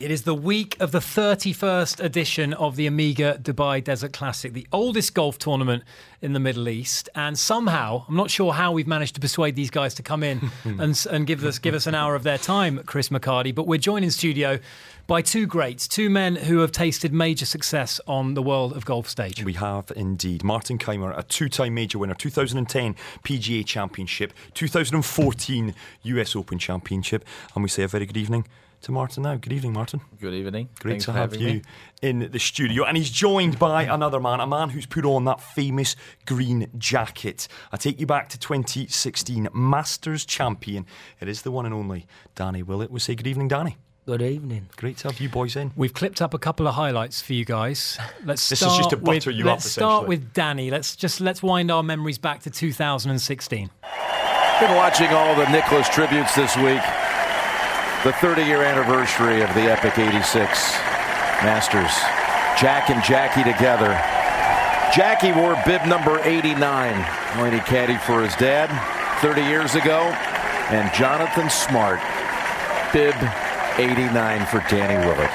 It is the week of the 31st edition of the Omega Dubai Desert Classic, the oldest golf tournament in the Middle East. And somehow, I'm not sure how we've managed to persuade these guys to come in and, and give us give us an hour of their time, Chris McHardy. But we're joined in studio by two greats, two men who have tasted major success on the world of golf stage. We have indeed. Martin Kaymer, a two time major winner, 2010 PGA Championship, 2014 US Open Championship. And we say a very good evening to Martin now. Good evening, Martin. Good evening. Great Thanks to have you me. in the studio. And he's joined by another man, a man who's put on that famous green jacket. I take you back to 2016, Masters champion. It is the one and only Danny Willett. We say good evening, Danny. Good evening. Great to have you boys in. We've clipped up a couple of highlights for you guys. Let's This is start just to with, butter you up, Let's start with Danny. Let's just let's wind our memories back to 2016. Been watching all the Nicklaus tributes this week. The 30 year anniversary of the Epic 86 Masters. Jack and Jackie together. Jackie wore bib number 89 when he caddied for his dad 30 years ago. And Jonathan Smart, bib 89 for Danny Willett.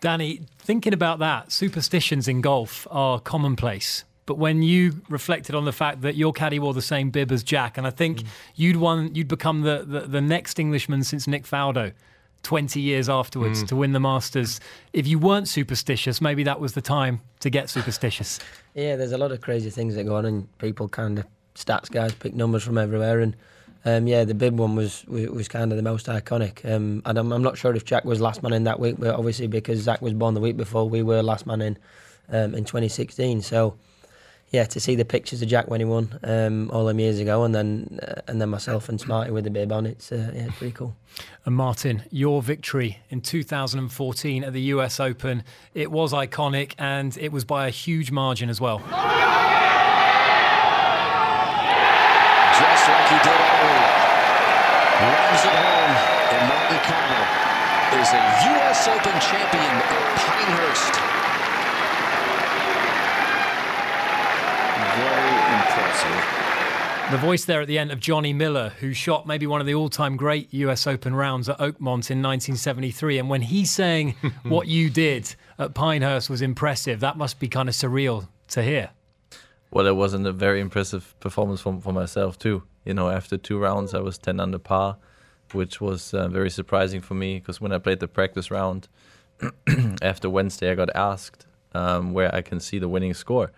Danny, thinking about that, superstitions in golf are commonplace. But when you reflected on the fact that your caddy wore the same bib as Jack, and I think you'd won, you'd become the, the, the next Englishman since Nick Faldo, 20 years afterwards to win the Masters. If you weren't superstitious, maybe that was the time to get superstitious. Yeah, there's a lot of crazy things that go on, and people kind of stats guys pick numbers from everywhere, and um, yeah, the bib one was was, was kind of the most iconic. Um, and I'm, I'm not sure if Jack was last man in that week, but obviously because Zach was born the week before, we were last man in um, in 2016. So yeah, to see the pictures of Jack when he won um, all them years ago, and then uh, and then myself and Smarty with the bib on, it's uh, yeah, pretty cool. And Martin, your victory in 2014 at the US Open, it was iconic and it was by a huge margin as well. just like he did all week. Runs it home, and Martin Kaymer is a U.S. Open champion at Pinehurst. Very impressive. The voice there at the end of Johnny Miller, who shot maybe one of the all time great US Open rounds at Oakmont in 1973. And when he's saying what you did at Pinehurst was impressive, that must be kind of surreal to hear. Well, it wasn't a very impressive performance for, for myself too. You know, after two rounds, I was 10 under par, which was uh, very surprising for me because when I played the practice round after Wednesday, I got asked um, where I can see the winning score,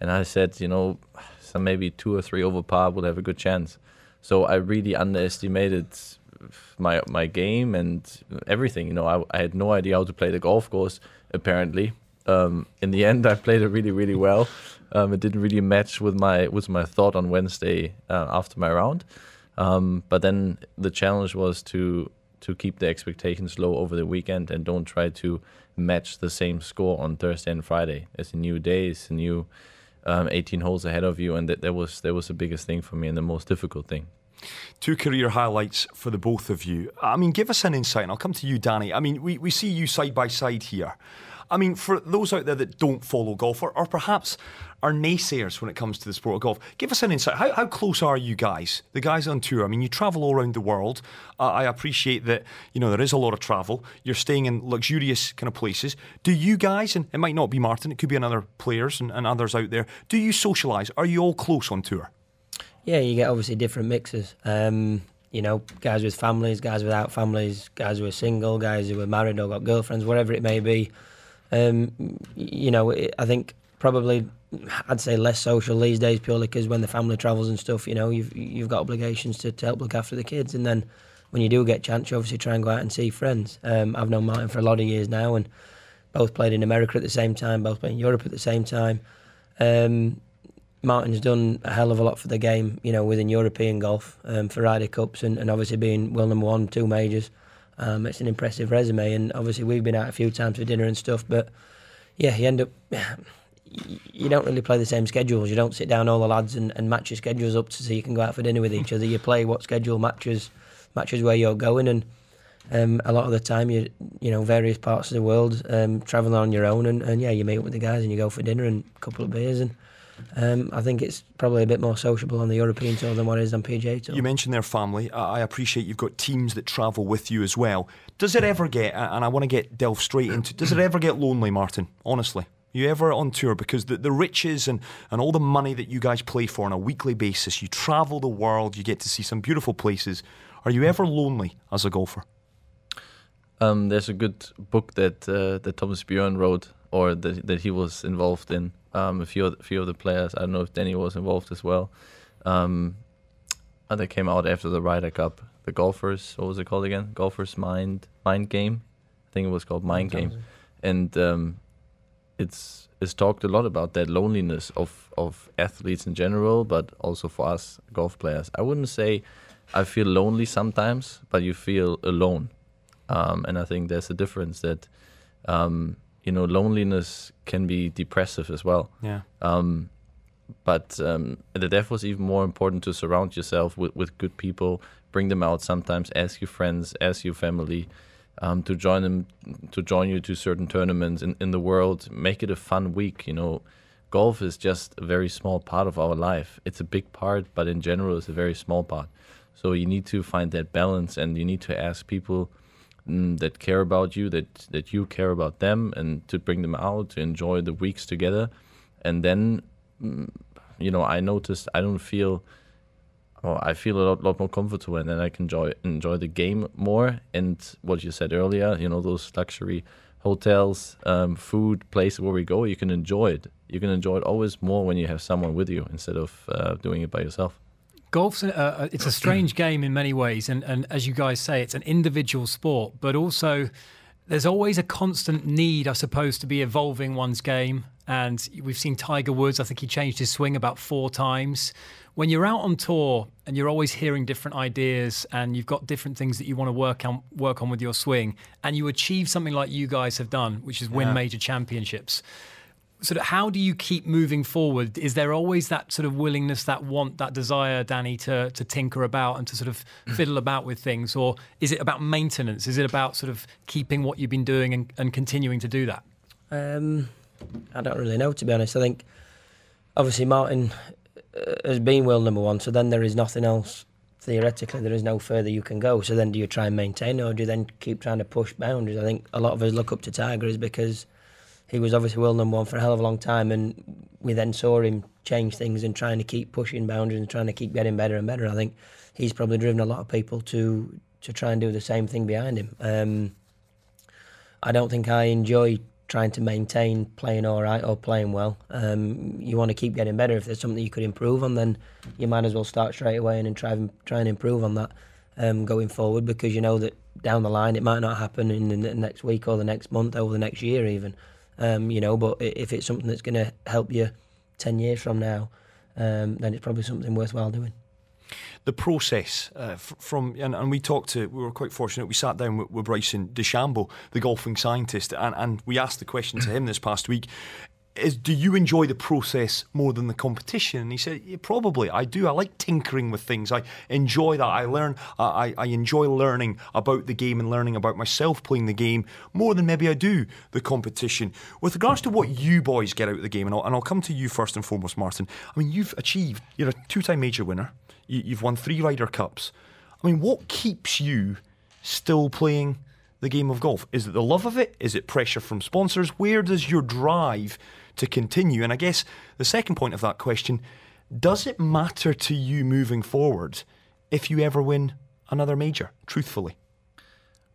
and I said, you know, some maybe two or three over par would have a good chance. So I really underestimated my my game and everything. You know, I, I had no idea how to play the golf course. Apparently, um, in the end, I played it really really well. Um, it didn't really match with my with my thought on Wednesday uh, after my round. Um, but then the challenge was to to keep the expectations low over the weekend and don't try to match the same score on Thursday and Friday. It's a new day, it's a new um, 18 holes ahead of you, and that, that was that was the biggest thing for me and the most difficult thing. Two career highlights for the both of you. I mean, give us an insight, and I'll come to you, Danny. I mean, we, we see you side by side here. I mean, for those out there that don't follow golf, or, or perhaps are naysayers when it comes to the sport of golf, give us an insight. How, how close are you guys, the guys on tour? I mean, you travel all around the world. Uh, I appreciate that, you know, there is a lot of travel. You're staying in luxurious kind of places. Do you guys, and it might not be Martin, it could be another players and, and others out there, do you socialise? Are you all close on tour? Yeah, you get obviously different mixes. Um, you know, guys with families, guys without families, guys who are single, guys who are married or got girlfriends, whatever it may be. Um, you know, I think probably I'd say less social these days purely because when the family travels and stuff, you know, you've you've got obligations to, to help look after the kids, and then when you do get a chance, you obviously try and go out and see friends. Um, I've known Martin for a lot of years now, and both played in America at the same time, both played in Europe at the same time. Um, Martin's done a hell of a lot for the game, you know, within European golf um, for Ryder Cups and, and obviously being world number one, two majors. Um, it's an impressive resume, and obviously we've been out a few times for dinner and stuff. But yeah, you end up you don't really play the same schedules. You don't sit down all the lads and, and match your schedules up to so you can go out for dinner with each other. You play what schedule matches matches where you're going, and um, a lot of the time you you know various parts of the world um, traveling on your own, and, and yeah, you meet up with the guys and you go for dinner and a couple of beers and Um, I think it's probably a bit more sociable on the European tour than what it is on PGA tour. You mentioned their family. I appreciate you've got teams that travel with you as well. Does it ever get, and I want to get delve straight into, does it ever get lonely, Martin? Honestly, you ever on tour because the, the riches and, and all the money that you guys play for on a weekly basis, you travel the world, you get to see some beautiful places. Are you ever lonely as a golfer? Um, there's a good book that uh, that Thomas Bjorn wrote, or that, that he was involved in. Um, a few of, a few of the players. I don't know if Danny was involved as well. Um, and they came out after the Ryder Cup. The golfers, what was it called again? Golfers Mind Mind Game. I think it was called Mind Game, and um, it's it's talked a lot about that loneliness of of athletes in general, but also for us golf players. I wouldn't say I feel lonely sometimes, but you feel alone um, and I think there's a difference that, um, you know, loneliness can be depressive as well. Yeah. Um, but um, death was even more important to surround yourself with, with good people, bring them out sometimes, ask your friends, ask your family um, to join them, to join you to certain tournaments in, in the world. Make it a fun week. You know, golf is just a very small part of our life. It's a big part, but in general, it's a very small part. So you need to find that balance, and you need to ask people that care about you, that that you care about them, and to bring them out to enjoy the weeks together. And then, mm, you know, I noticed I don't feel. Oh, I feel a lot, lot more comfortable, and then I can enjoy enjoy the game more. And what you said earlier, you know, those luxury hotels, um, food, places where we go, you can enjoy it. You can enjoy it always more when you have someone with you instead of uh, doing it by yourself golf's a, it's a strange game in many ways, and, and as you guys say, it's an individual sport, but also there's always a constant need, I suppose, to be evolving one's game. And we've seen Tiger Woods. I think he changed his swing about four times. When you're out on tour and you're always hearing different ideas and you've got different things that you want to work on, work on with your swing, and you achieve something like you guys have done, which is win yeah. major championships sort of how do you keep moving forward? Is there always that sort of willingness, that want, that desire, Danny, to to tinker about and to sort of mm. fiddle about with things, or is it about maintenance? Is it about sort of keeping what you've been doing and, and continuing to do that? Um, I don't really know, to be honest. I think obviously Martin uh, has been world number one, so then there is nothing else. Theoretically, there is no further you can go. So then, do you try and maintain, or do you then keep trying to push boundaries? I think a lot of us look up to Tiger is because he was obviously world number one for a hell of a long time, and we then saw him change things and trying to keep pushing boundaries and trying to keep getting better and better. I think he's probably driven a lot of people to to try and do the same thing behind him. Um, I don't think I enjoy trying to maintain playing all right or playing well. Um, you want to keep getting better. If there's something you could improve on, then you might as well start straight away and, try and try and improve on that um, going forward because you know that down the line it might not happen in the next week or the next month or the next year even. Um, you know, but if it's something that's going to help you 10 years from now, um, then it's probably something worthwhile doing. The process uh, from, and, and, we talked to, we were quite fortunate, we sat down with, with Bryson DeChambeau, the golfing scientist, and, and we asked the question to him this past week is do you enjoy the process more than the competition? And he said, yeah, probably. I do. I like tinkering with things. I enjoy that. I learn. I, I enjoy learning about the game and learning about myself playing the game more than maybe I do the competition. With regards to what you boys get out of the game, and I'll, and I'll come to you first and foremost, Martin. I mean, you've achieved. You're a two-time major winner. You, you've won three Ryder Cups. I mean, what keeps you still playing? the game of golf? Is it the love of it? Is it pressure from sponsors? Where does your drive to continue? And I guess the second point of that question does it matter to you moving forward if you ever win another major, truthfully?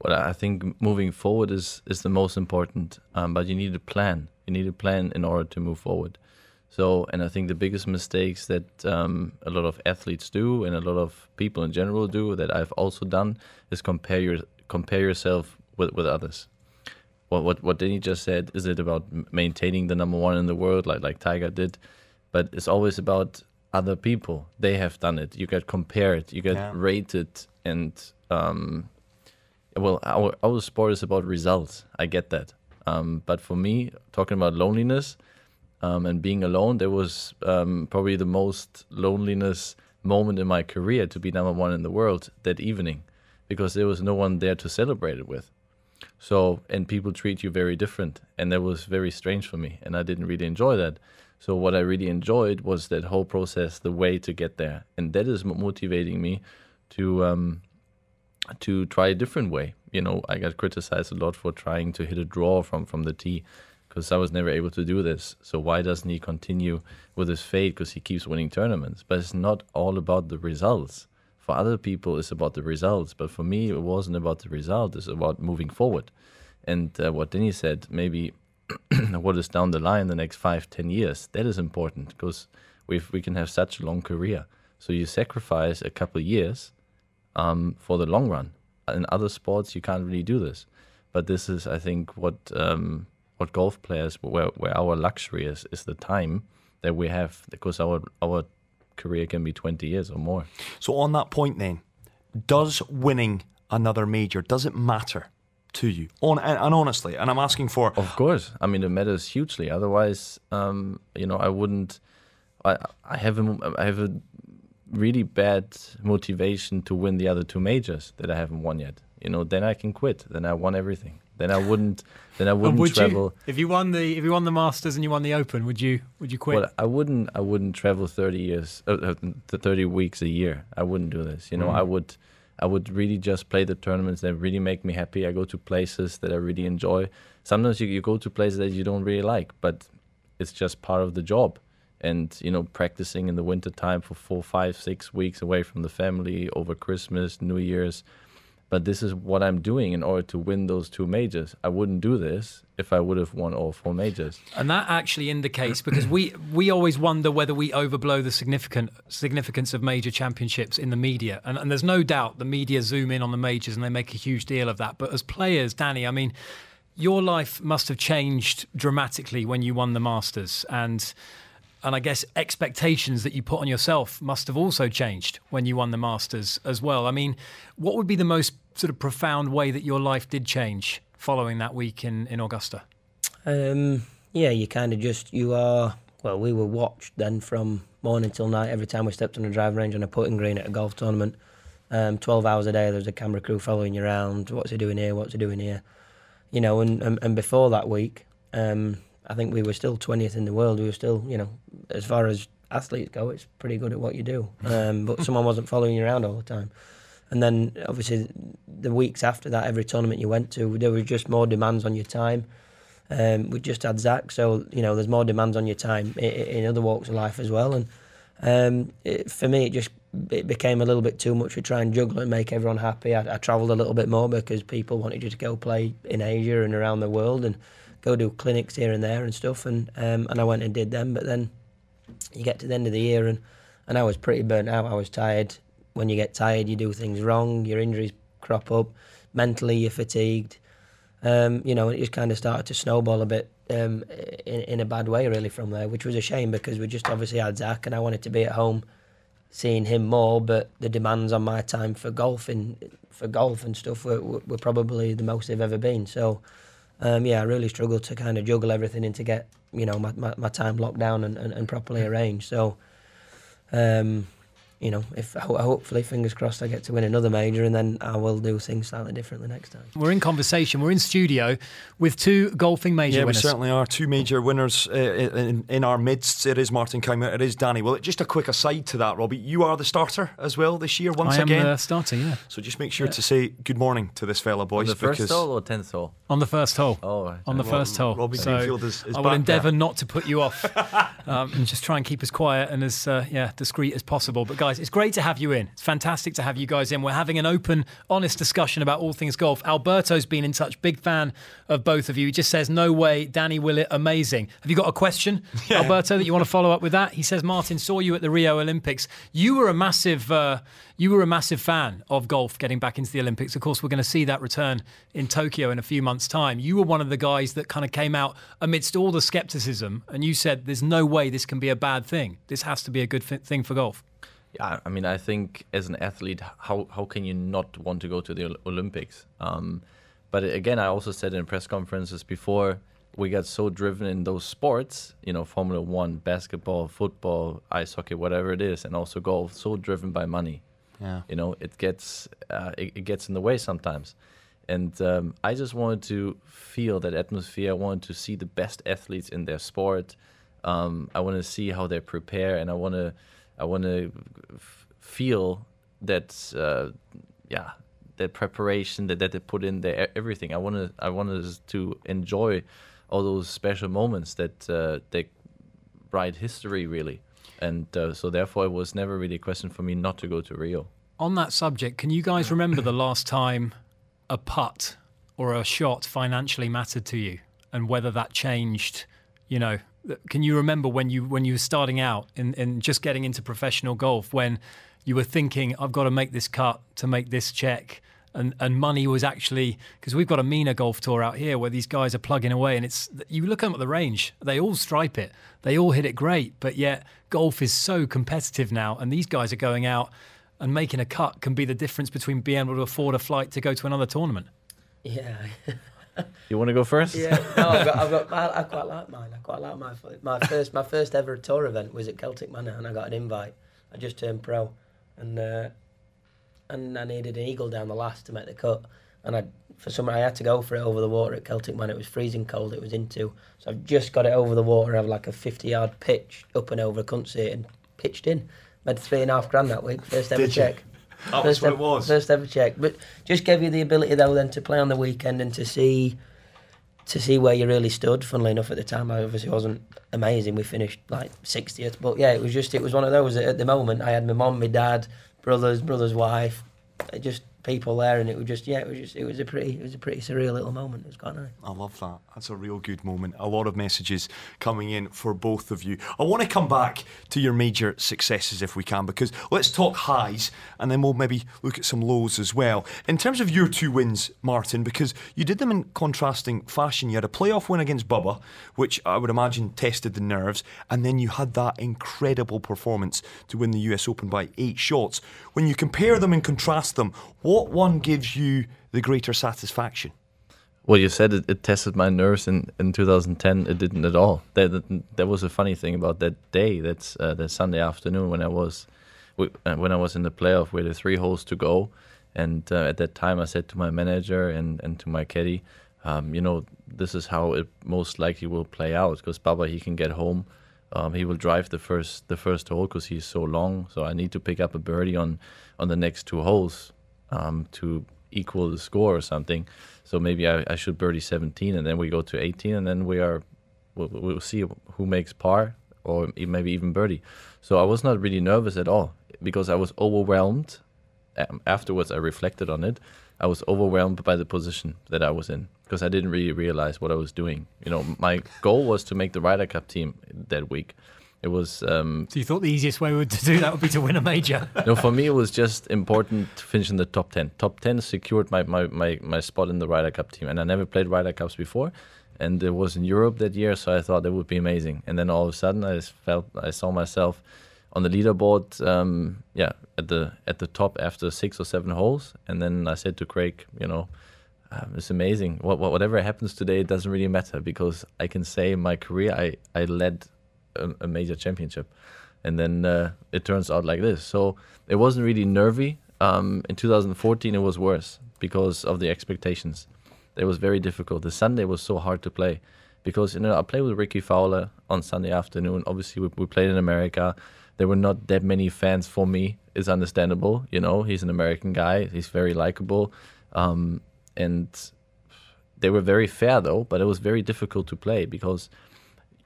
Well, I think moving forward is, is the most important, um, but you need a plan. You need a plan in order to move forward. So, and I think the biggest mistakes that um, a lot of athletes do and a lot of people in general do that I've also done is compare your compare yourself with, with others what what what Danny just said is it about maintaining the number one in the world like like Tiger did, but it's always about other people. They have done it. You get compared. You get yeah. rated, and um, well, our our sport is about results. I get that. Um, but for me, talking about loneliness um, and being alone, there was um, probably the most loneliness moment in my career to be number one in the world that evening, because there was no one there to celebrate it with. So, and people treat you very different. And that was very strange for me. And I didn't really enjoy that. So what I really enjoyed was that whole process, the way to get there, and that is motivating me to um, to try a different way. You know, I got criticized a lot for trying to hit a draw from from the tee because I was never able to do this. So why doesn't he continue with his fate? Because he keeps winning tournaments. But it's not all about the results. For other people, it's about the results. But for me, it wasn't about the result. It's about moving forward. And uh, what Denny said, maybe what is down the line the next five, ten years, that is important because we we can have such a long career. So you sacrifice a couple years um, for the long run. In other sports, you can't really do this. But this is, I think, what um, what golf players where where our luxury is is the time that we have because our our career can be 20 years or more. So on that point, then, does winning another major does it matter to you? On and, and honestly, and I'm asking for. Of course, I mean it matters hugely. Otherwise, um, you know, I wouldn't. I I have a I have a really bad motivation to win the other two majors that I haven't won yet. You know, then I can quit. Then I won everything. Then I wouldn't. Then I wouldn't would travel. You, if you won the if you won the Masters and you won the Open, would you would you quit? Well, I wouldn't. I wouldn't travel thirty years, uh, uh, thirty weeks a year. I wouldn't do this. You know, Mm. I would. I would really just play the tournaments that really make me happy. I go to places that I really enjoy. Sometimes you, you go to places that you don't really like, but it's just part of the job. And you know, practicing in the winter time for four, five, six weeks away from the family over Christmas, New Year's. But this is what I'm doing in order to win those two majors. I wouldn't do this if I would have won all four majors. And that actually indicates because we we always wonder whether we overblow the significant significance of major championships in the media. And, and there's no doubt the media zoom in on the majors and they make a huge deal of that. But as players, Danny, I mean, your life must have changed dramatically when you won the Masters and and I guess expectations that you put on yourself must have also changed when you won the Masters as well. I mean, what would be the most sort of profound way that your life did change following that week in, in Augusta? Um, yeah, you kind of just you are. Well, we were watched then from morning till night. Every time we stepped on a driving range on a putting green at a golf tournament, um, twelve hours a day. There was a camera crew following you around. What's he doing here? What's he doing here? You know, and and, and before that week, um, I think we were still twentieth in the world. We were still, you know, as far as athletes go, it's pretty good at what you do. Um, but someone wasn't following you around all the time. And then obviously the weeks after that, every tournament you went to, there was just more demands on your time. Um, we just had Zach, so you know there's more demands on your time in, in other walks of life as well. And um, it, for me, it just it became a little bit too much to try and juggle and make everyone happy. I, I travelled a little bit more because people wanted you to go play in Asia and around the world and go do clinics here and there and stuff. And um, and I went and did them. But then you get to the end of the year and and I was pretty burnt out. I was tired. When you get tired, you do things wrong. Your injuries crop up. Mentally, you're fatigued. Um, you know, it just kind of started to snowball a bit um, in, in a bad way, really, from there, which was a shame because we just obviously had Zach and I wanted to be at home seeing him more, but the demands on my time for golfing, for golf and stuff were, were, were probably the most they've ever been. So, um, yeah, I really struggled to kind of juggle everything and to get, you know, my, my, my time locked down and, and, and properly arranged. So, um, you know, if hopefully, fingers crossed, I get to win another major, and then I will do things slightly differently next time. We're in conversation. We're in studio with two golfing major Yeah, we certainly are. Two major winners uh, in, in our midst. It is Martin Kaymer, it is Danny. Well, just a quick aside to that, Robbie. You are the starter as well this year, once I am again. the starter, yeah. So just make sure to say good morning to this fella, boys. the first because hole or tenth hole? On the first hole. Oh, right. on the Well, first hole. Robbie so Greenfield is- is I will endeavour there. not to put you off um, and just try and keep as quiet and as uh, yeah discreet as possible. But guys, it's great to have you in. It's fantastic to have you guys in. We're having an open, honest discussion about all things golf. Alberto's been in touch, big fan of both of you. He just says, "No way, Danny Willett, amazing." Have you got a question, Alberto, that you want to follow up with that? He says, "Martin saw you at the Rio Olympics. You were a massive." Uh, you were a massive fan of golf getting back into the Olympics. Of course, we're going to see that return in Tokyo in a few months' time. You were one of the guys that kind of came out amidst all the skepticism, and you said, "There's no way this can be a bad thing. This has to be a good th- thing for golf." Yeah, I mean, I think as an athlete, how how can you not want to go to the Olympics? Um, but again, I also said in press conferences before, we got so driven in those sports, you know, Formula One, basketball, football, ice hockey, whatever it is, and also golf, so driven by money. Yeah. You know, it gets uh, it, it gets in the way sometimes. And um, I just wanted to feel that atmosphere. I wanted to see the best athletes in their sport. Um, I want to see how they prepare, and I want to I want to f- feel that uh, yeah that preparation that, that they put in there everything. I want to I want us to enjoy all those special moments that uh, they write history really, and uh, so therefore it was never really a question for me not to go to Rio. On that subject, can you guys remember the last time a putt or a shot financially mattered to you, and whether that changed? You know, can you remember when you when you were starting out in, in just getting into professional golf when you were thinking, I've got to make this cut to make this check, and and money was actually because we've got a MENA golf tour out here where these guys are plugging away, and it's you look at the range, they all stripe it, they all hit it great, but yet golf is so competitive now, and these guys are going out and making a cut can be the difference between being able to afford a flight to go to another tournament. Yeah. You want to go first? Yeah, no, I've got, I've got, I, I quite like mine. I quite like my my first my first ever tour event was at Celtic Manor, and I got an invite. I just turned pro, and uh, and I needed an eagle down the last to make the cut, and I for some I had to go for it over the water at Celtic Manor. It was freezing cold. It was into, so I've just got it over the water. I have like a fifty yard pitch up and over, couldn't see it, and pitched in. Made three and a half grand that week. First ever check. That was First what ever, it was. First ever check, but just gave you the ability though then to play on the weekend and to see to see where you really stood. Funnily enough, at the time, I obviously wasn't amazing. We finished like 60th, but yeah, it was just it was one of those. At the moment, I had my mum, my dad, brothers, brother's wife, uh, just people there, and it was just yeah, it was just it was a pretty it was a pretty surreal little moment. It was quite nice. I love that. That's a real good moment. A lot of messages coming in for both of you. I want to come back to your major successes if we can, because let's talk highs and then we'll maybe look at some lows as well. In terms of your two wins, Martin, because you did them in contrasting fashion. You had a playoff win against Bubba, which I would imagine tested the nerves, and then you had that incredible performance to win the US Open by eight shots. When you compare them and contrast them, what one gives you the greater satisfaction? Well, you said it, it tested my nerves in, in 2010. It didn't at all. That, that, that was a funny thing about that day. That's uh, that Sunday afternoon when I was uh, when I was in the playoff with three holes to go, and uh, at that time I said to my manager and, and to my caddy, um, you know, this is how it most likely will play out because Bubba he can get home. Um, he will drive the first the first hole because he's so long. So I need to pick up a birdie on on the next two holes um, to equal the score or something. So maybe I, I should birdie 17 and then we go to 18 and then we are we'll, we'll see who makes par or maybe even birdie. So I was not really nervous at all because I was overwhelmed. Um, afterwards, I reflected on it. I was overwhelmed by the position that I was in because I didn't really realize what I was doing. You know, my goal was to make the Ryder Cup team that week. It was um, So you thought the easiest way would to do that would be to win a major? no, for me, it was just important to finish in the top 10. Top 10 secured my, my, my, my spot in the Ryder Cup team. And I never played Ryder Cups before. And it was in Europe that year, so I thought that would be amazing. And then all of a sudden, I felt I saw myself on the leaderboard, um, yeah, at the at the top after six or seven holes. And then I said to Craig, you know, um, it's amazing. What, what, whatever happens today, it doesn't really matter because I can say in my career, I, I led a, a major championship. And then uh, it turns out like this. So it wasn't really nervy. Um, in 2014, it was worse because of the expectations. It was very difficult. The Sunday was so hard to play because you know I played with Rickie Fowler on Sunday afternoon. Obviously, we, we played in America. There were not that many fans for me. It's understandable. You know, he's an American guy. He's very likable, um, and they were very fair though. But it was very difficult to play because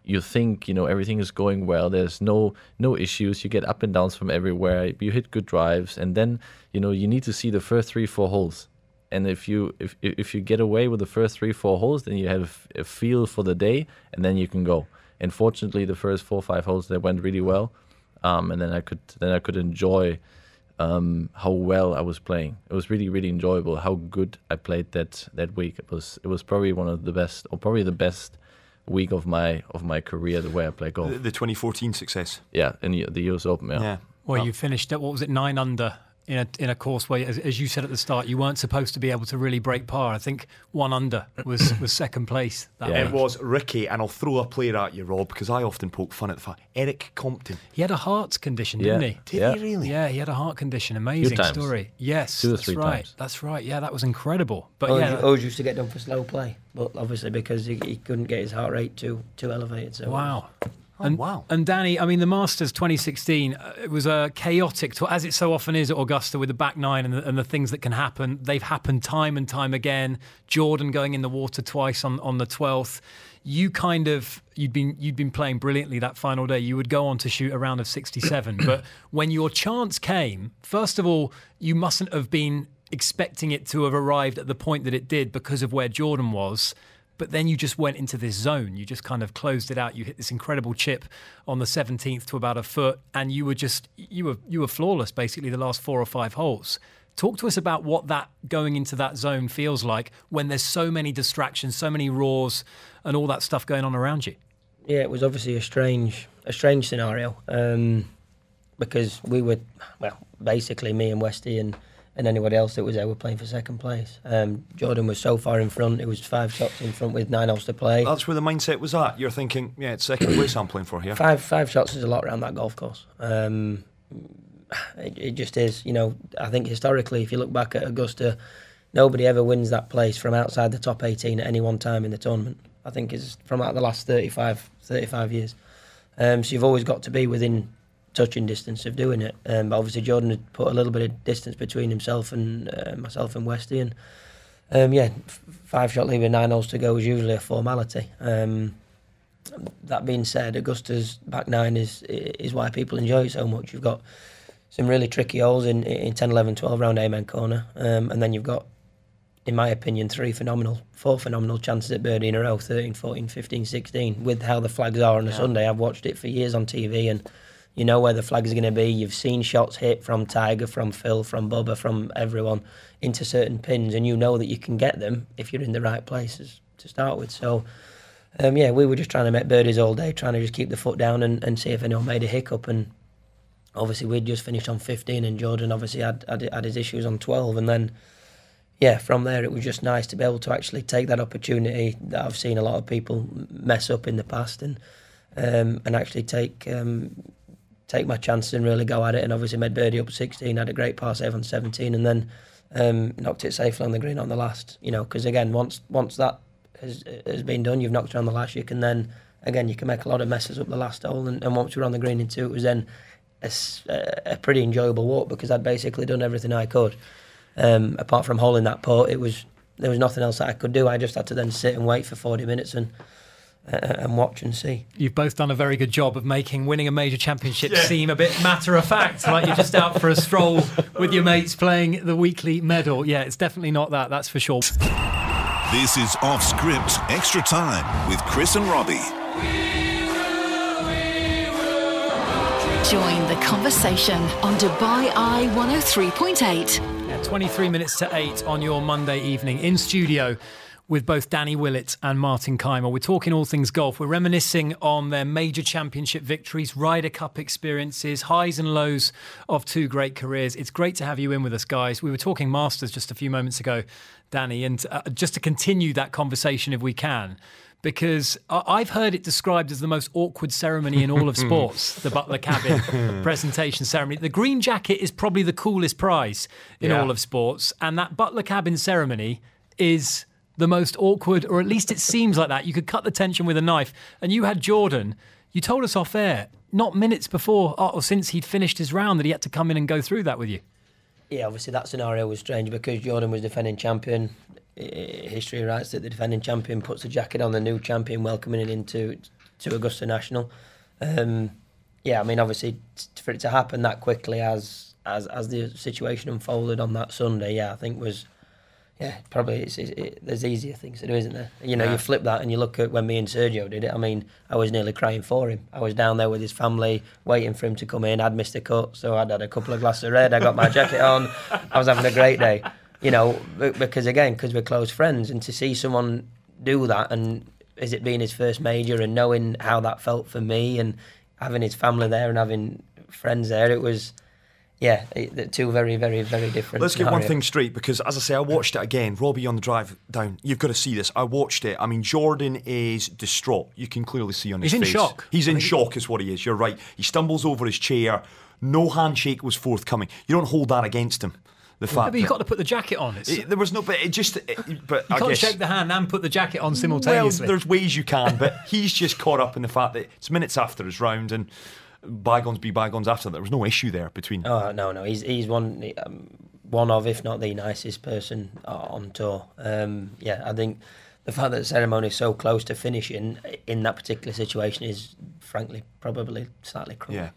you think you know everything is going well there's no no issues you get up and downs from everywhere you hit good drives and then you know you need to see the first three four holes and if you if if you get away with the first three four holes then you have a feel for the day and then you can go and fortunately the first four five holes they went really well um, and then i could then i could enjoy um, how well I was playing. It was really, really enjoyable. How good I played that that week. It was it was probably one of the best, or probably the best week of my of my career. The way I play golf. The, the 2014 success. Yeah, in the, the US Open. Yeah. Yeah. Well, you finished at what was it nine under in a in a course where, as, as you said at the start, you weren't supposed to be able to really break par. I think one under was was second place. That Yeah. It was Rickie, and I'll throw a player at you, Rob, because I often poke fun at the fact. Erik Compton. He had a heart condition, didn't he? Did Yeah. he really? Yeah, he had a heart condition. Amazing story. Yes, Two or that's three right. times. That's right. Yeah, that was incredible. But Always, yeah, always used to get done for slow play, but obviously because he, he couldn't get his heart rate too too elevated. So wow. And, wow. And Danny, I mean, the Masters 2016, uh, it was a chaotic, tour, as it so often is at Augusta with the back nine and the, and the, things that can happen. They've happened time and time again. Jordan going in the water twice on, on the 12th. You kind of you'd been you'd been playing brilliantly that final day. You would go on to shoot a round of 67, but when your chance came, first of all, you mustn't have been expecting it to have arrived at the point that it did because of where Jordan was but then you just went into this zone. You just kind of closed it out. You hit this incredible chip on the 17th to about a foot, and you were just you were you were flawless basically the last four or five holes. Talk to us about what that going into that zone feels like when there's so many distractions, so many roars, and all that stuff going on around you. Yeah, it was obviously a strange a strange scenario um, because we were well basically me and Westy and and anybody else that was there were playing for second place. Um, Jordan was so far in front; it was five shots in front with nine holes to play. That's where the mindset was at. You're thinking, yeah, it's second place I'm playing for here. Five five shots is a lot around that golf course. Um, it, it just is. You know, I think historically, if you look back at Augusta, nobody ever wins that place from outside the top 18 at any one time in the tournament. I think it's from like the last 35, 35 years. Um, so you've always got to be within touching distance of doing it. Um, but obviously Jordan had put a little bit of distance between himself and uh, myself and Westy, and um, yeah, f- five shot leaving nine holes to go is usually a formality. Um, that being said, Augusta's back nine is is why people enjoy it so much. You've got some really tricky holes in, in 10, 11, 12 round Amen corner, um, and then you've got, in my opinion, three phenomenal, four phenomenal chances at birdie in a row 13, 14, 15, 16. With how the flags are on a yeah. Sunday, I've watched it for years on TV and you know where the flag's is going to be. You've seen shots hit from Tiger, from Phil, from Bubba, from everyone into certain pins, and you know that you can get them if you're in the right places to start with. So, um, yeah, we were just trying to make birdies all day, trying to just keep the foot down and, and see if anyone made a hiccup. And obviously, we'd just finished on 15, and Jordan obviously had, had, had his issues on 12. And then, yeah, from there, it was just nice to be able to actually take that opportunity that I've seen a lot of people mess up in the past and um, and actually take um, take my chances and really go at it. And obviously made birdie up 16, had a great par save on 17, and then um, knocked it safely on the green on the last. You know, because again, once once that has, has been done, you've knocked it on the last. You can then again you can make a lot of messes up the last hole, and, and once we were on the green in two, it was then a, a pretty enjoyable walk because I'd basically done everything I could. Um, apart from holding that putt, it was there was nothing else that I could do. I just had to then sit and wait for 40 minutes and and watch and see. You've both done a very good job of making winning a major championship yeah. seem a bit matter of fact, like you're just out for a stroll with your mates playing the weekly medal. Yeah, it's definitely not that, that's for sure. This is Off Script Extra Time with Chris and Robbie. Join the conversation on Dubai Eye 103.8. Yeah, 23 minutes to 8 on your Monday evening in studio with both Danny Willett and Martin Kaymer. We're talking all things golf. We're reminiscing on their major championship victories, Ryder Cup experiences, highs and lows of two great careers. It's great to have you in with us, guys. We were talking Masters just a few moments ago, Danny, and uh, just to continue that conversation if we can because I've heard it described as the most awkward ceremony in all of sports, the Butler Cabin presentation ceremony. The green jacket is probably the coolest prize in yeah. all of sports, and that Butler Cabin ceremony is the most awkward, or at least it seems like that. You could cut the tension with a knife. And you had Jordan. You told us off air, not minutes before or since he'd finished his round, that he had to come in and go through that with you. Yeah, obviously that scenario was strange because Jordan was defending champion. History writes that the defending champion puts a jacket on the new champion welcoming it into to Augusta National. Um, yeah, I mean, obviously for it to happen that quickly as as as the situation unfolded on that Sunday, yeah, I think was yeah, probably it's, it, there's easier things to do, isn't there? You know, yeah. you flip that and you look at when me and Sergio did it. I mean, I was nearly crying for him. I was down there with his family, waiting for him to come in. I'd missed a cut, so I'd had a couple of glasses of red. I got my jacket on. I was having a great day. You know, because again, because we're close friends, and to see someone do that, and is it being his first major, and knowing how that felt for me, and having his family there, and having friends there, it was yeah, two very, very, very different. Let's get one thing straight because, as I say, I watched it again. Robbie on the drive down. You've got to see this. I watched it. I mean, Jordan is distraught. You can clearly see on his He's face. He's in shock. He's in shock, is what he is. You're right. He stumbles over his chair. No handshake was forthcoming. You don't hold that against him. the Yeah, fact but you've got to put the jacket on. It's, it- there was no, but it just, it, but you I can't guess, shake the hand and put the jacket on simultaneously. well, simultaneously. there's ways you can, but he's just caught up in the fact that it's minutes after his round and bygones be bygones after. There was no issue there between. Oh no, no, he's he's one um, one of, if not the nicest person uh, on tour. Um, yeah, I think the fact that the ceremony is so close to finishing in that particular situation is, frankly, probably slightly cruel. Yeah.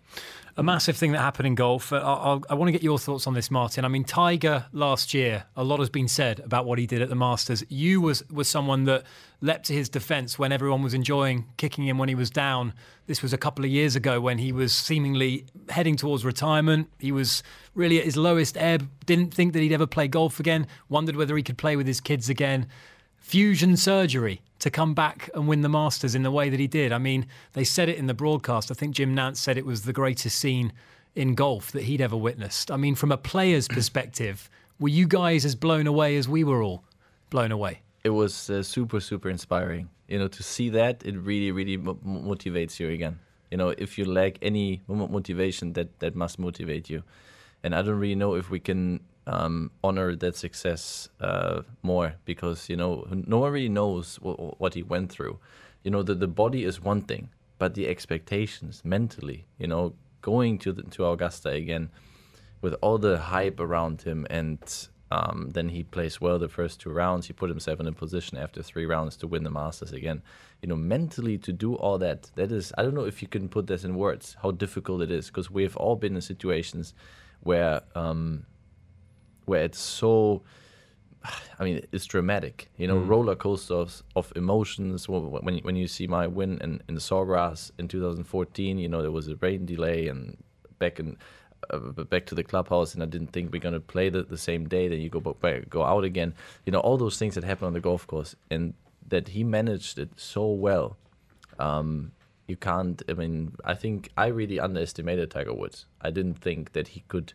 A massive thing that happened in golf. Uh, I, I, I want to get your thoughts on this, Martin. I mean, Tiger last year, a lot has been said about what he did at the Masters. You was was someone that leapt to his defence when everyone was enjoying kicking him when he was down. This was a couple of years ago when he was seemingly heading towards retirement. He was really at his lowest ebb. Didn't think that he'd ever play golf again. Wondered whether he could play with his kids again fusion surgery to come back and win the Masters in the way that he did. I mean, they said it in the broadcast. I think Jim Nantz said it was the greatest scene in golf that he'd ever witnessed. I mean, from a player's perspective, were you guys as blown away as we were all blown away? it was uh, super super inspiring you know to see that it really really mo- motivates you again you know if you lack any motivation that that must motivate you and i don't really know if we can um, honor that success uh, more because you know no one really knows what, what he went through you know the, the body is one thing but the expectations mentally you know going to the, to augusta again with all the hype around him and um, then he plays well the first two rounds. He put himself in a position after three rounds to win the Masters again. You know, mentally to do all that, that is, I don't know if you can put this in words, how difficult it is, because we've all been in situations where, um, where it's so, I mean, it's dramatic. You know, roller coasters of emotions. When when you see my win in, in Sawgrass in 2014, you know there was a rain delay and back in uh, back to the clubhouse, and I didn't think we're gonna play the, the same day. Then you go back, go out again. You know all those things that happen on the golf course, and that he managed it so well. Um, you can't. I mean, I think I really underestimated Tiger Woods. I didn't think that he could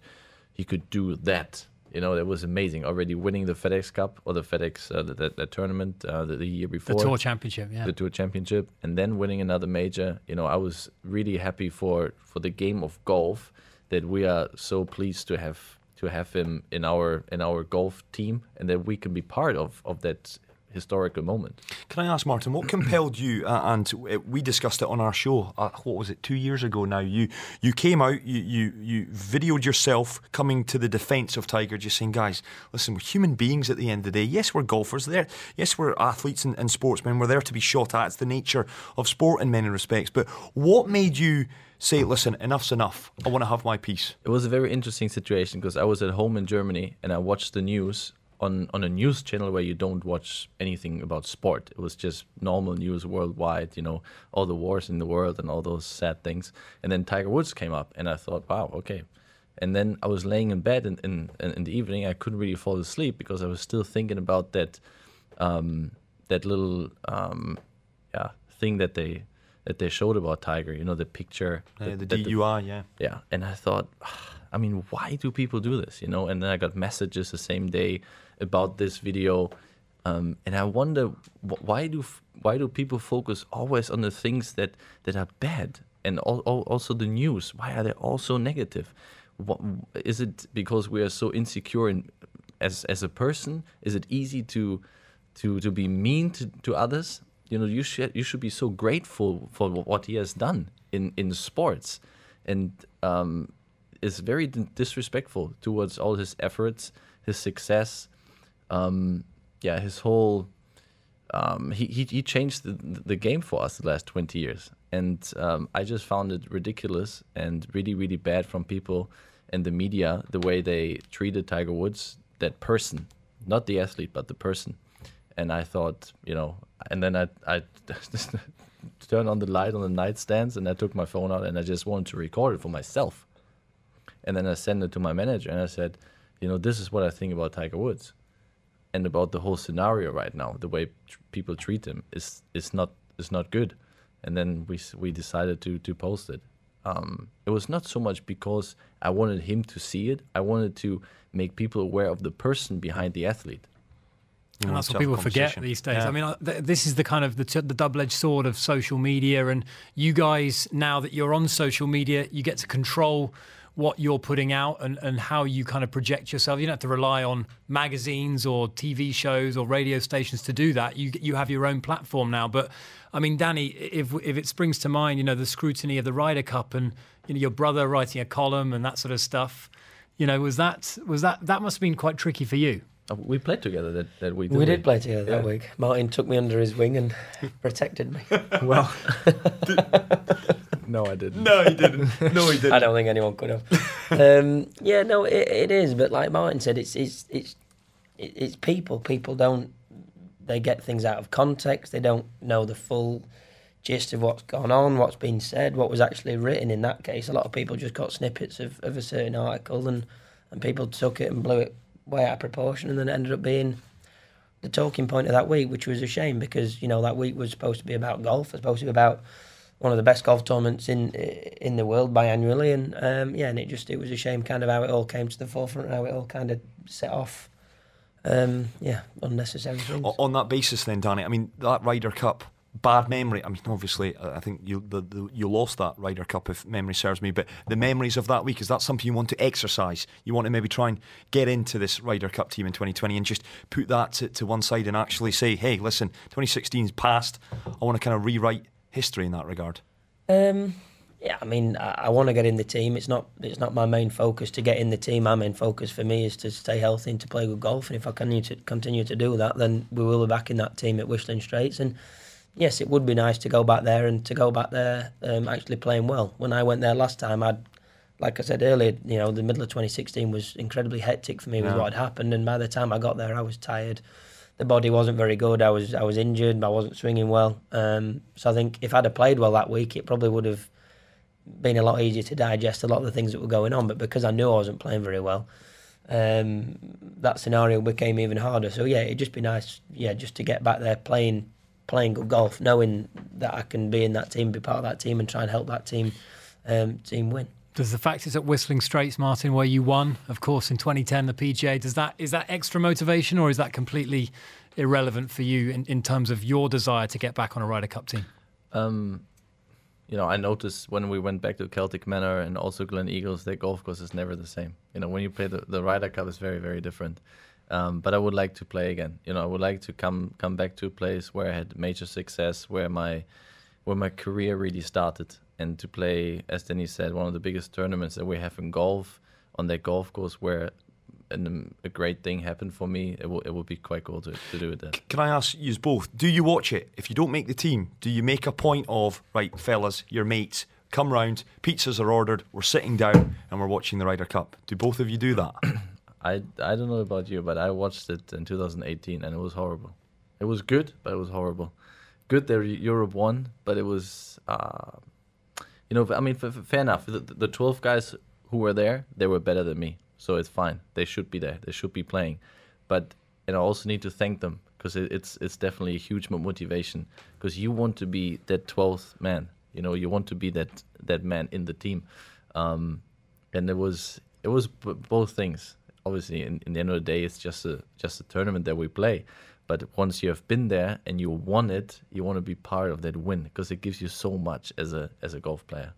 he could do that. You know, that was amazing. Already winning the FedEx Cup or the FedEx uh, the, the, the tournament uh, the, the year before. The Tour Championship, yeah. the tour championship and then winning another major you know i was really happy for for the game of golf that we are so pleased to have to have him in our in our golf team and that we can be part of of that historical moment Can I ask, Martin, what compelled you? Uh, and uh, we discussed it on our show. Uh, what was it? Two years ago now. You you came out. You you you videoed yourself coming to the defence of Tiger, just saying, guys, listen, we're human beings at the end of the day. Yes, we're golfers. There. Yes, we're athletes and, and sportsmen. We're there to be shot at. It's the nature of sport in many respects. But what made you say, listen, enough's enough. I want to have my peace. it was a very interesting situation because i was at home in germany and i watched the news on, on a news channel where you don't watch anything about sport. It was just normal news worldwide, you know, all the wars in the world and all those sad things. And then Tiger Woods came up, and I thought, wow, okay. And then I was laying in bed in, in, in the evening. I couldn't really fall asleep because I was still thinking about that um, that little um, yeah thing that they that they showed about Tiger. You know, the picture, Uh, that- the that DUI, yeah. yeah, and I thought, I mean, why do people do this? You know, and then I got messages the same day about this video, um, and I wonder why do why do people focus always on the things that that are bad, and al- al- also the news? Why are they all so negative? What, is it because we are so insecure in, as as a person? Is it easy to to to be mean to, to others? You know, you should you should be so grateful for what he has done in in sports, and um, is very disrespectful towards all his efforts, his success. Um, yeah, his whole um, he, he he changed the, the game for us the last 20 years. And um, i just found it ridiculous and really really bad from people and the media the way they treated tiger woods that person not the athlete but the person. And i thought you know and then i i turned on the light on the nightstands and i took my phone out and i just wanted to record it for myself and then i sent it to my manager and i said you know this is what i think about tiger woods and about the whole scenario right now, the way tr- people treat him is is not is not good. And then we we decided to to post it. Um, it was not so much because I wanted him to see it. I wanted to make people aware of the person behind the athlete. And know, that's what people forget these days. Yeah. I mean, th- this is the kind of the, t- the double-edged sword of social media. And you guys, now that you're on social media, you get to control what you're putting out and, and how you kind of project yourself. You don't have to rely on magazines or TV shows or radio stations to do that. You you have your own platform now. But I mean, Danny, if if it springs to mind, you know, the scrutiny of the Ryder Cup and you know your brother writing a column and that sort of stuff. You know, was that was that that must have been quite tricky for you? Uh, We played together that, that week. We didn't did play together that week. Martin took me under his wing and protected me. Well, no, I didn't. No, he didn't. No, he didn't. I don't think anyone could have. um, yeah, no, it, it is. But like Martin said, it's it's it's it's people. People don't they get things out of context. They don't know the full gist of what's gone on, what's been said, what was actually written. In that case, a lot of people just got snippets of, of a certain article and and people took it and blew it way out of proportion, and then it ended up being the talking point of that week, which was a shame because you know that week was supposed to be about golf, it was supposed to be about one of the best golf tournaments in in the world biannually, and um, yeah, and it just it was a shame kind of how it all came to the forefront, how it all kind of set off, um, yeah, unnecessary things. On that basis, then, Danny, I mean, that Ryder Cup, bad memory. I mean, obviously, uh, I think you the, the, you lost that Ryder Cup, if memory serves me. But the memories of that week is that something you want to exercise? You want to maybe try and get into this Ryder Cup team in 2020 and just put that to, to one side and actually say, hey, listen, 2016's past. I want to kind of rewrite history in that regard. Um, yeah, I mean, I, I want to get in the team. It's not it's not my main focus to get in the team. My main focus for me is to stay healthy and to play good golf. And if I continue to continue to do that, then we will be back in that team at Whistling Straits. And yes, it would be nice to go back there and to go back there um, actually playing well. When I went there last time, I'd like I said earlier, you know, the middle of 2016 was incredibly hectic for me with Yeah. what had happened. And by the time I got there, I was tired. The body wasn't very good. I was I was injured. I wasn't swinging well. Um, so I think if I'd have played well that week, it probably would have been a lot easier to digest a lot of the things that were going on. But because I knew I wasn't playing very well, um, that scenario became even harder. So yeah, it'd just be nice, yeah, just to get back there playing playing good golf, knowing that I can be in that team, be part of that team, and try and help that team um, team win. Does the fact it's at Whistling Straits, Martin, where you won, of course, in 2010, the PGA, does that is that extra motivation, or is that completely irrelevant for you in, in terms of your desire to get back on a Ryder Cup team? Um, you know, I noticed when we went back to Celtic Manor and also Gleneagles, their golf course is never the same. You know, when you play the, the Ryder Cup, is very, very different. Um, but I would like to play again. You know, I would like to come come back to a place where I had major success, where my where my career really started, and to play, as Denny said, one of the biggest tournaments that we have in golf on that golf course, where an, a great thing happened for me. It will it will be quite cool to, to do it there. Can I ask you both? Do you watch it? If you don't make the team, do you make a point of right, fellas, your mates, come round, pizzas are ordered, we're sitting down and we're watching the Ryder Cup? Do both of you do that? I, I don't know about you, but I watched it in 2018 and it was horrible. It was good, but it was horrible. Good that Europe won, but it was, uh, you know, I mean, fair enough. The, the 12 guys who were there, they were better than me, so it's fine. They should be there. They should be playing, but and I also need to thank them because it, it's it's definitely a huge motivation because you want to be that 12th man. You know, you want to be that that man in the team, um, and it was it was b- both things obviously in, in the end of the day it's just a just a tournament that we play but once you have been there and you won it you want to be part of that win because it gives you so much as a as a golf player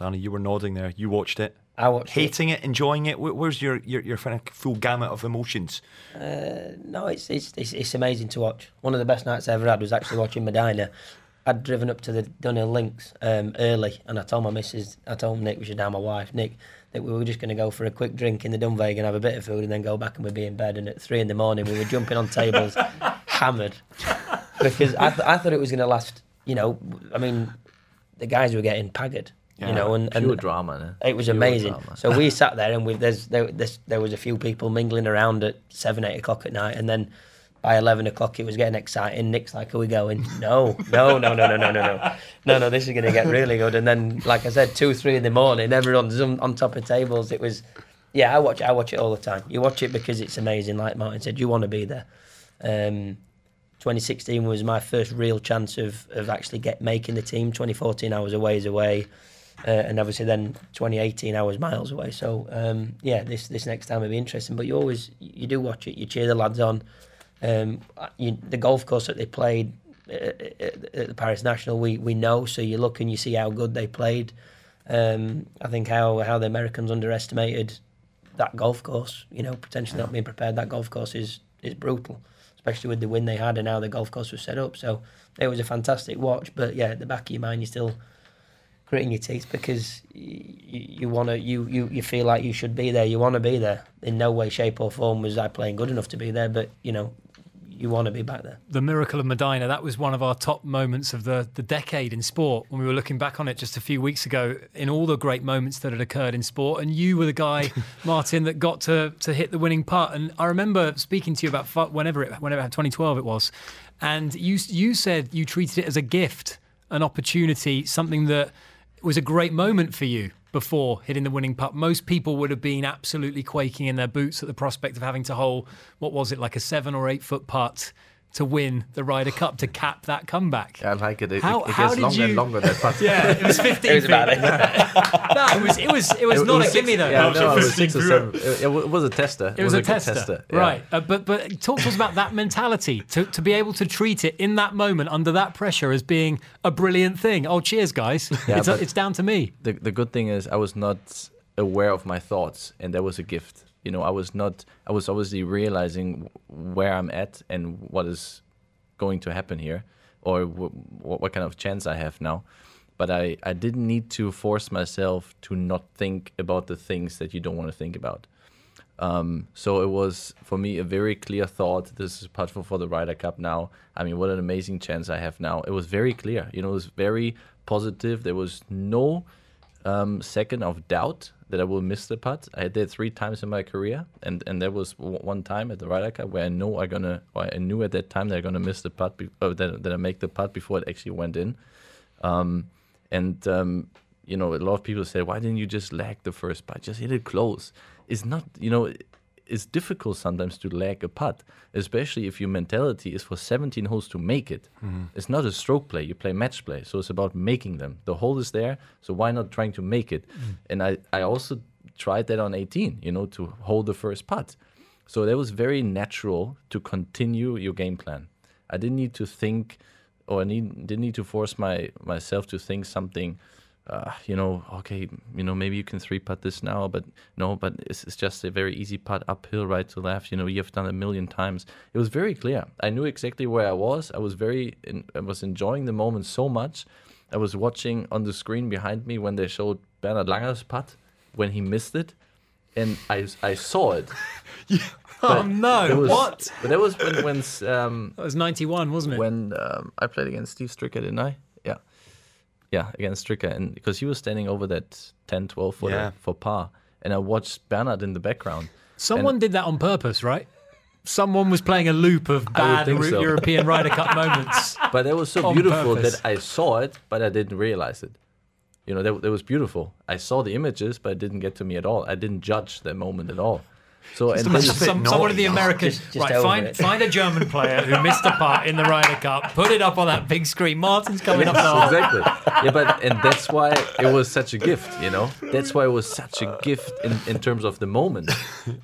Danny, you were nodding there. You watched it. I watched. Hating it, enjoying it. Where's your, your, your kind of full gamut of emotions? No, it's, it's it's it's amazing to watch. One of the best nights I ever had was actually watching Medina. I'd driven up to the Dunhill Links um, early, and I told my missus, I told Nick, which is now my wife, Nick, that we were just going to go for a quick drink in the Dunvegan and have a bit of food, and then go back and we'd be in bed. And at three in the morning, we were jumping on tables, hammered, because I, th- I thought it was going to last. You know, I mean, the guys were getting paggered. You know, and, pure and drama eh? it was Pure amazing. drama. So we sat there, and we, there's, there, there's, there was a few people mingling around at seven, eight o'clock at night, and then by 11 o'clock it was getting exciting. Nick's like, are we going? No, no, no, no, no, no, no, no. No, no, this is going to get really good. And then, like I said, two, three in the morning, everyone's on, on top of tables. It was, yeah, I watch, I watch it all the time. You watch it because it's amazing. Like Martin said, you want to be there. Um, 2016 was my first real chance of, of actually get making the team. 2014, I was a ways away. Uh, and obviously then 2018 I was miles away so um, yeah this this next time will be interesting but you always you do watch it you cheer the lads on um, you, the golf course that they played uh, at at the Paris National, we we know. So you look and you see how good they played. Um, I think how how the Americans underestimated that golf course. You know, potentially not being prepared. That golf course is is brutal, especially with the win they had and how the golf course was set up. So it was a fantastic watch. But yeah, at the back of your mind, you're still gritting your teeth because you, you want to you, you you feel like you should be there. You want to be there. In no way, shape, or form was I playing good enough to be there. But you know, you want to be back there. The miracle of Medina, that was one of our top moments of the, the decade in sport when we were looking back on it just a few weeks ago in all the great moments that had occurred in sport. And you were the guy, Martin, that got to, to hit the winning putt. And I remember speaking to you about whenever it, whenever 2012 it was. And you, you said you treated it as a gift, an opportunity, something that was a great moment for you before hitting the winning putt. Most people would have been absolutely quaking in their boots at the prospect of having to hole, what was it, like a seven or eight foot putt to win the Ryder Cup to cap that comeback. Yeah, I like it. It, how, it gets longer you... and longer. That putt. yeah, it was 15 it was feet. no, it was it was it was it not was a gimme though. Yeah, no, it was six or seven. It, it was a tester. It, it was, was, a, tester, tester. Yeah. right? Uh, but but talk to us about that mentality to to be able to treat it in that moment under that pressure as being a brilliant thing. Oh, cheers, guys! Yeah, it's, a, it's down to me. The the good thing is I was not aware of my thoughts, and that was a gift. You know, I was not. I was obviously realizing where I'm at and what is going to happen here or what kind of chance I have now. But I, I didn't need to force myself to not think about the things that you don't want to think about. Um, so it was for me a very clear thought. This is for, for the Ryder Cup now. I mean, what an amazing chance I have now. It was very clear. You know, it was very positive. There was no um, second of doubt that I will miss the putt. I did three times in my career, and and there was one time at the Ryder Cup where I know I gonna, I knew at that time that I'm gonna miss the putt, be, uh, that, that I make the putt before it actually went in. Um, and um, you know, a lot of people say, why didn't you just lag the first putt? Just hit it close. It's not, you know, it's difficult sometimes to lag a putt, especially if your mentality is for 17 holes to make it. Mm-hmm. It's not a stroke play, you play match play. So it's about making them. The hole is there, so why not trying to make it? Mm. And I, I also tried that on 18, you know, to hold the first putt. So that was very natural to continue your game plan. I didn't need to think or I need, didn't need to force my myself to think something uh, you know, okay, you know, maybe you can three putt this now, but no, but it's, it's, just a very easy putt uphill, right to left. You know, you've done a million times. It was very clear. I knew exactly where I was. I was very, in, I was enjoying the moment so much. I was watching on the screen behind me when they showed Bernard Langer's putt when he missed it, and I, I saw it. yeah. Oh no! Was, what? But that was when, when um, that was ninety one, wasn't it? When um, I played against Steve Stricker, didn't I? Yeah, against Stricker, and because he was standing over that 10, 12 footer yeah. for par, and I watched Bernard in the background. Someone did that on purpose, right? Someone was playing a loop of bad so. European Ryder Cup moments. But it was so beautiful purpose. that I saw it, but I didn't realize it. You know, that, that was beautiful. I saw the images, but it didn't get to me at all. I didn't judge that moment at all. So and then some, someone in the Americans just, just right find find a German player who missed a putt in the Ryder Cup, put it up on that big screen. Martin's coming up the Exactly. Yeah, but and that's why it was such a gift. You know, that's why it was such a gift in, in terms of the moment.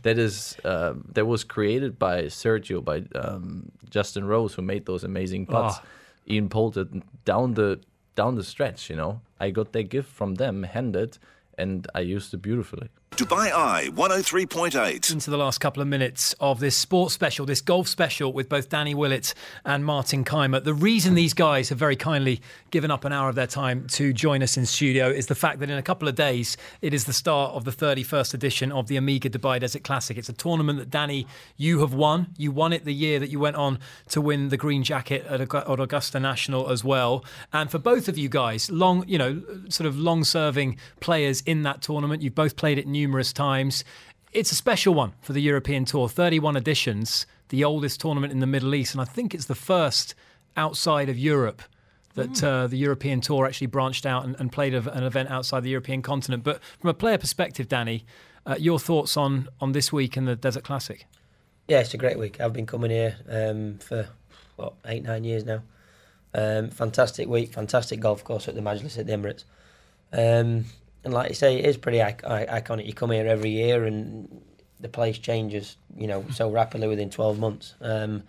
That is uh, that was created by Sergio, by um, Justin Rose, who made those amazing putts. Oh. Ian Poulter down the down the stretch. You know, I got that gift from them handed, and I used it beautifully. Dubai Eye 103.8. Into the last couple of minutes of this sports special, this golf special with both Danny Willett and Martin Kaymer. The reason these guys have very kindly given up an hour of their time to join us in studio is the fact that in a couple of days it is the start of the 31st edition of the Omega Dubai Desert Classic. It's a tournament that Danny, you have won. You won it the year that you went on to win the green jacket at Augusta National as well. And for both of you guys, long, you know, sort of long-serving players in that tournament, you've both played it numerous times. It's a special one for the European Tour, 31 editions, the oldest tournament in the Middle East, and I think it's the first outside of Europe that mm. uh, the European Tour actually branched out and, and played a, an event outside the European continent. But from a player perspective, Danny, uh, your thoughts on on this week in the Desert Classic? Yeah, it's a great week. I've been coming here um, for what eight nine years now. Um, fantastic week, fantastic golf course at the Majlis at the Emirates. Um, and like you say, it is pretty iconic. You come here every year, and the place changes, you know, so rapidly within 12 months. Um,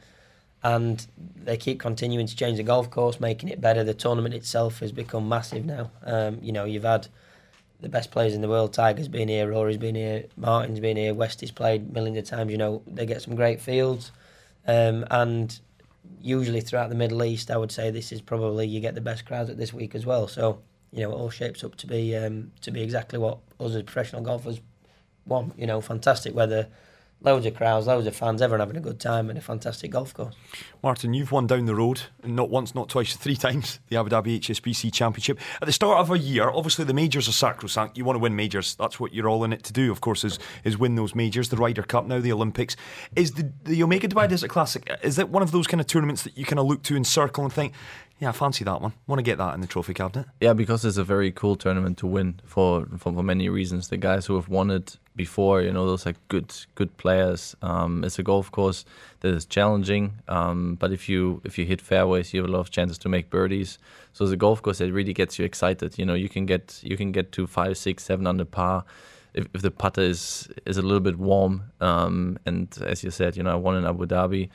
and they keep continuing to change the golf course, making it better. The tournament itself has become massive now. Um, you know, you've had the best players in the world. Tiger's been here, Rory's been here, Martin's been here, Westie's played millions of times. You know, they get some great fields, um, and usually throughout the Middle East, I would say this is probably you get the best crowds at this week as well. So you know, it all shapes up to be um, to be exactly what us as professional golfers want. You know, fantastic weather loads of crowds, loads of fans, everyone having a good time and a fantastic golf course. Martin, you've won down the road, not once, not twice, three times, the Abu Dhabi HSBC Championship. At the start of a year, obviously the majors are sacrosanct. You want to win majors. That's what you're all in it to do, of course, is, is win those majors. The Ryder Cup now, the Olympics. Is the, the Omega Dubai Desert Classic, is that one of those kind of tournaments that you kind of look to and circle and think, yeah, I fancy that one. Want to get that in the trophy cabinet? Yeah, because it's a very cool tournament to win for for, for many reasons. The guys who have won it before, you know, those are good good players. Um, it's a golf course that is challenging, um, but if you if you hit fairways, you have a lot of chances to make birdies. So it's a golf course that really gets you excited. You know, you can get you can get to five, six, seven under par. If, if the putter is is a little bit warm, um, and as you said, you know, I won in Abu Dhabi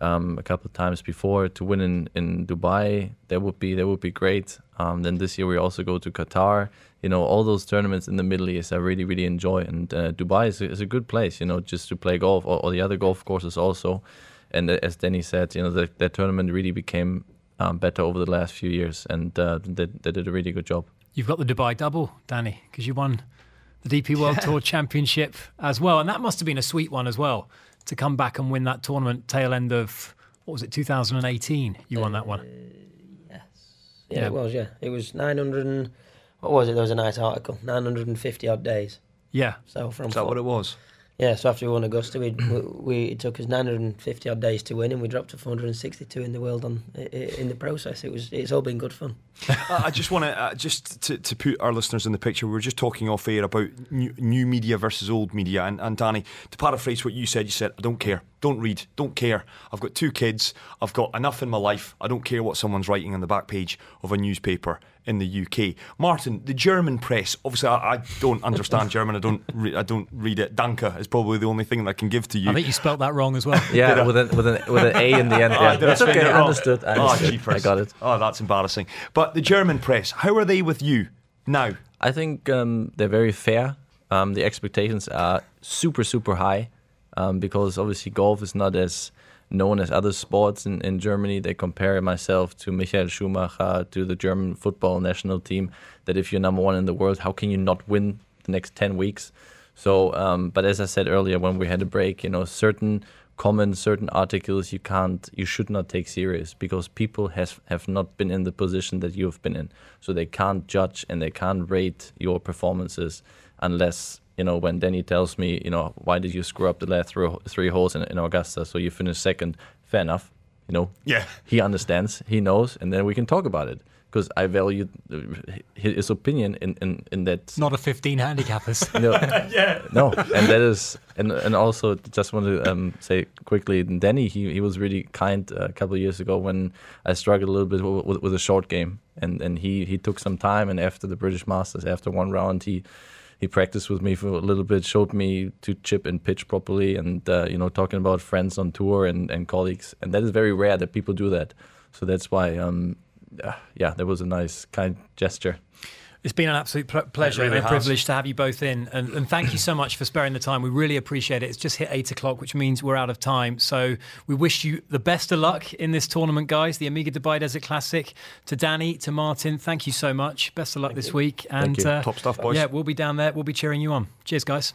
um, a couple of times before to win in, in Dubai. That would be that would be great. Um, then this year we also go to Qatar. You know, all those tournaments in the Middle East I really really enjoy, and uh, Dubai is a, is a, good place. You know, just to play golf or, or, the other golf courses also. And as Danny said, you know, the, that tournament really became um, better over the last few years, and uh, they, they did a really good job. You've got the Dubai double, Danny, because you won the DP World yeah. Tour Championship as well, and that must have been a sweet one as well to come back and win that tournament tail end of what was it 2018 you uh, won that one? Uh, yes. Yeah, yeah, it was yeah. It was 900 and, what was it? There was a nice article. 950 odd days. Yeah. So from is that what it was yeah, so after we won Augusta, we, we it took us 950 odd days to win, and we dropped to 462 in the world on in the process. It was it's all been good fun. I just want to uh, just to, to put our listeners in the picture. We were just talking off air about new, new media versus old media, and, and Danny, to paraphrase what you said, you said, "I don't care, don't read, don't care. I've got two kids, I've got enough in my life. I don't care what someone's writing on the back page of a newspaper." in the UK. Martin, the German press. Obviously, I, I don't understand German. I don't. Re- I don't read it. Danke is probably the only thing that I can give to you. I think you spelt that wrong as well. yeah, with an, with an with an A in the end. Yeah. That's okay. I understood. I understood. Oh, I got it. Oh, that's embarrassing. But the German press, how are they with you now? I think um, they're very fair. Um, the expectations are super super high um, because obviously golf is not as known as other sports in, in Germany. They compare myself to Michael Schumacher, to the German football national team, that if you're number one in the world, how can you not win the next 10 weeks? So, um, but as I said earlier, when we had a break, you know, certain comments, certain articles you can't, you should not take serious because people has have not been in the position that you have been in, so they can't judge and they can't rate your performances unless you know, when Danny tells me, you know, why did you screw up the last three holes in, in Augusta? So you finished second. Fair enough. You know, yeah, he understands, he knows, and then we can talk about it because I value his opinion in, in, in that. Not a 15 handicappers. No, yeah. No, and that is, and and also just want to um, say quickly, Danny, he, he was really kind a couple of years ago when I struggled a little bit with, with a short game, and and he he took some time, and after the British Masters, after one round, he he practiced with me for a little bit, showed me to chip and pitch properly, and uh, you know, talking about friends on tour and, and colleagues, and that is very rare that people do that. So that's why, um, uh, yeah, there was a nice, kind gesture. It's been an absolute pleasure really and a privilege to have you both in. And, and, thank you so much for sparing the time. We really appreciate it. It's just hit eight o'clock, which means we're out of time. So we wish you the best of luck in this tournament, guys. The Omega Dubai Desert Classic. To Danny, to Martin, thank you so much. Best of luck thank this you. week. And uh, top stuff, boys. Yeah, we'll be down there. We'll be cheering you on. Cheers, guys.